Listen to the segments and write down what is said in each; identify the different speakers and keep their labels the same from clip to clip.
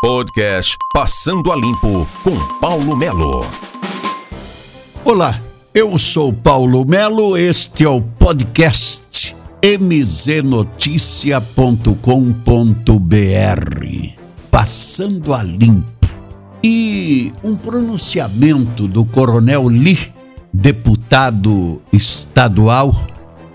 Speaker 1: Podcast Passando a Limpo com Paulo Melo.
Speaker 2: Olá, eu sou Paulo Melo, este é o podcast mznoticia.com.br. Passando a Limpo. E um pronunciamento do Coronel Lee, deputado estadual,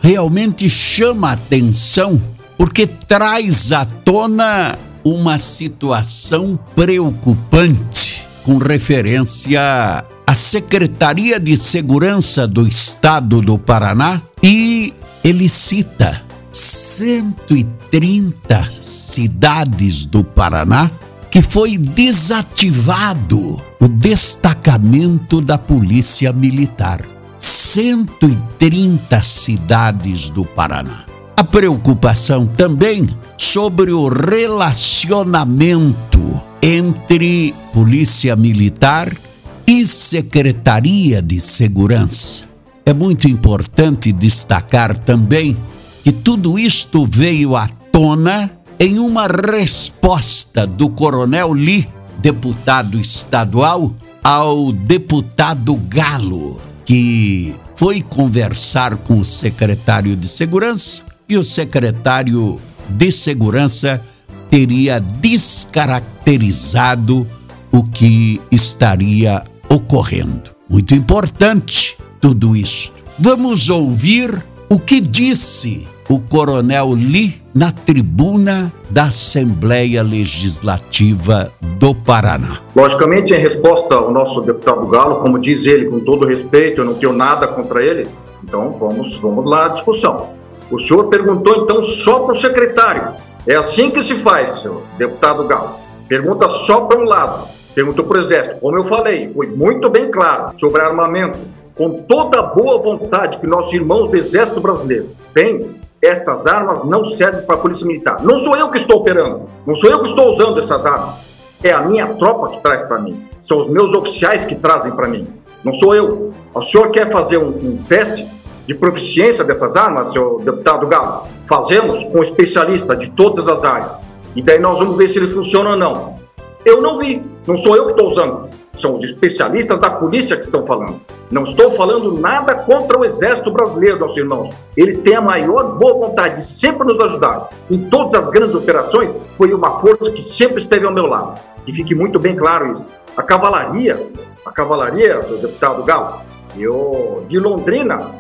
Speaker 2: realmente chama a atenção porque traz à tona uma situação preocupante com referência à Secretaria de Segurança do Estado do Paraná e ele cita 130 cidades do Paraná que foi desativado o destacamento da Polícia Militar. 130 cidades do Paraná. A preocupação também sobre o relacionamento entre Polícia Militar e Secretaria de Segurança. É muito importante destacar também que tudo isto veio à tona em uma resposta do Coronel Lee, deputado estadual, ao deputado Galo, que foi conversar com o secretário de Segurança e o secretário de Segurança teria descaracterizado o que estaria ocorrendo. Muito importante tudo isso. Vamos ouvir o que disse o Coronel Lee na tribuna da Assembleia Legislativa do Paraná.
Speaker 3: Logicamente, em resposta ao nosso deputado Galo, como diz ele, com todo respeito, eu não tenho nada contra ele, então vamos, vamos lá à discussão. O senhor perguntou então só para o secretário. É assim que se faz, senhor deputado Galo. Pergunta só para um lado. Perguntou para o Exército. Como eu falei, foi muito bem claro sobre armamento. Com toda a boa vontade que nossos irmãos do Exército Brasileiro têm, estas armas não servem para a Polícia Militar. Não sou eu que estou operando. Não sou eu que estou usando essas armas. É a minha tropa que traz para mim. São os meus oficiais que trazem para mim. Não sou eu. O senhor quer fazer um, um teste? De proficiência dessas armas, senhor deputado Galo? Fazemos com especialistas de todas as áreas. E daí nós vamos ver se ele funciona ou não. Eu não vi, não sou eu que estou usando. São os especialistas da polícia que estão falando. Não estou falando nada contra o Exército Brasileiro, nossos irmãos. Eles têm a maior boa vontade de sempre nos ajudar. Em todas as grandes operações, foi uma força que sempre esteve ao meu lado. E fique muito bem claro isso. A cavalaria, a cavalaria, do deputado Galo, eu, de Londrina,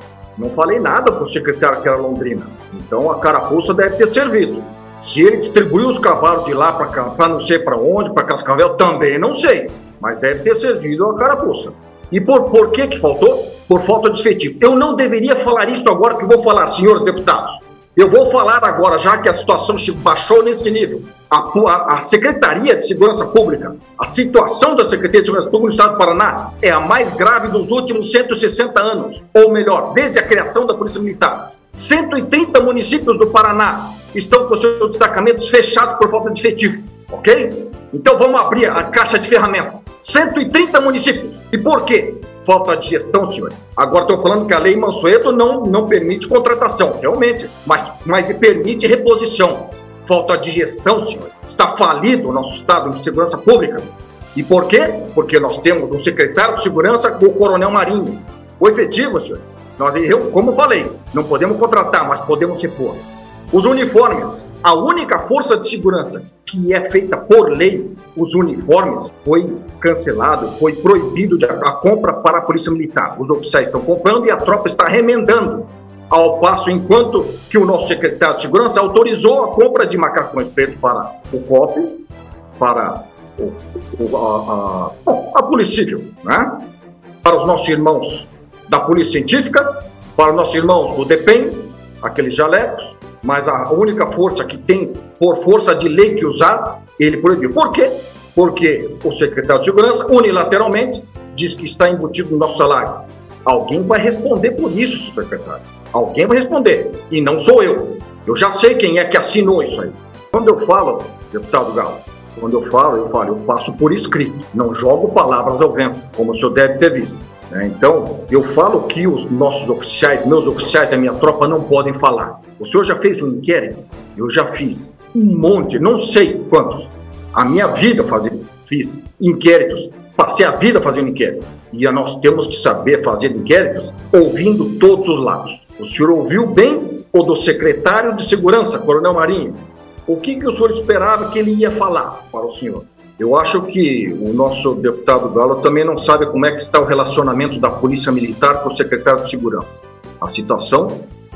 Speaker 3: não falei nada para o secretário que era Londrina. Então a carapuça deve ter servido. Se ele distribuiu os cavalos de lá para não sei para onde, para Cascavel, também não sei. Mas deve ter servido a carapuça. E por, por que que faltou? Por falta de efetivo. Eu não deveria falar isso agora que vou falar, senhores deputados. Eu vou falar agora, já que a situação baixou nesse nível. A, a, a, Secretaria de Segurança Pública, a situação da Secretaria de Segurança Pública no Estado do Paraná é a mais grave dos últimos 160 anos, ou melhor, desde a criação da Polícia Militar. 130 municípios do Paraná estão com seus destacamentos fechados por falta de efetivo, ok? Então vamos abrir a caixa de ferramentas. 130 municípios. E por quê? Falta de gestão, senhores. Agora estou falando que a lei Mansueto não, não permite contratação, realmente, mas, mas permite reposição. Falta de gestão, senhores. Está falido o nosso Estado de Segurança Pública. E por quê? Porque nós temos um secretário de Segurança com o Coronel Marinho. O efetivo, senhores. Nós, eu, como falei, não podemos contratar, mas podemos repor. Os uniformes. A única força de segurança que é feita por lei, os uniformes, foi cancelado, foi proibido a compra para a Polícia Militar. Os oficiais estão comprando e a tropa está remendando. Ao passo, enquanto que o nosso secretário de Segurança autorizou a compra de macacões pretos para o COP, para o, o, a, a, a Polícia Civil, né? para os nossos irmãos da Polícia Científica, para os nossos irmãos do DEPEN, aqueles jalecos, mas a única força que tem, por força de lei que usar, ele proibiu. Por quê? Porque o secretário de Segurança, unilateralmente, diz que está embutido no nosso salário. Alguém vai responder por isso, secretário. Alguém vai responder. E não sou eu. Eu já sei quem é que assinou isso aí. Quando eu falo, deputado Galo, quando eu falo, eu falo, eu faço por escrito. Não jogo palavras ao vento, como o senhor deve ter visto. Né? Então, eu falo que os nossos oficiais, meus oficiais, a minha tropa não podem falar. O senhor já fez um inquérito? Eu já fiz um monte, não sei quantos. a minha vida fazendo, fiz inquéritos, passei a vida fazendo inquéritos. E nós temos que saber fazer inquéritos ouvindo todos os lados. O senhor ouviu bem o do secretário de Segurança, Coronel Marinho? O que, que o senhor esperava que ele ia falar para o senhor? Eu acho que o nosso deputado Galo também não sabe como é que está o relacionamento da Polícia Militar com o secretário de Segurança. A situação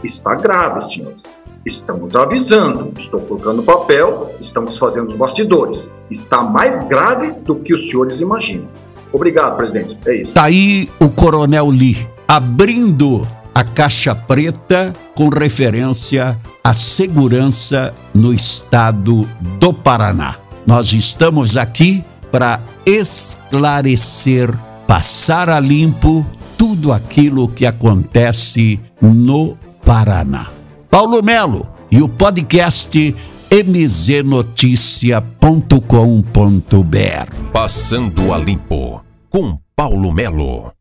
Speaker 3: está grave, senhores. Estamos avisando, estou colocando papel, estamos fazendo os bastidores. Está mais grave do que os senhores imaginam. Obrigado, presidente. É isso.
Speaker 2: Está aí o Coronel Lee abrindo a caixa preta com referência à segurança no estado do Paraná. Nós estamos aqui para esclarecer, passar a limpo tudo aquilo que acontece no Paraná. Paulo Melo e o podcast mznoticia.com.br.
Speaker 1: Passando a limpo com Paulo Melo.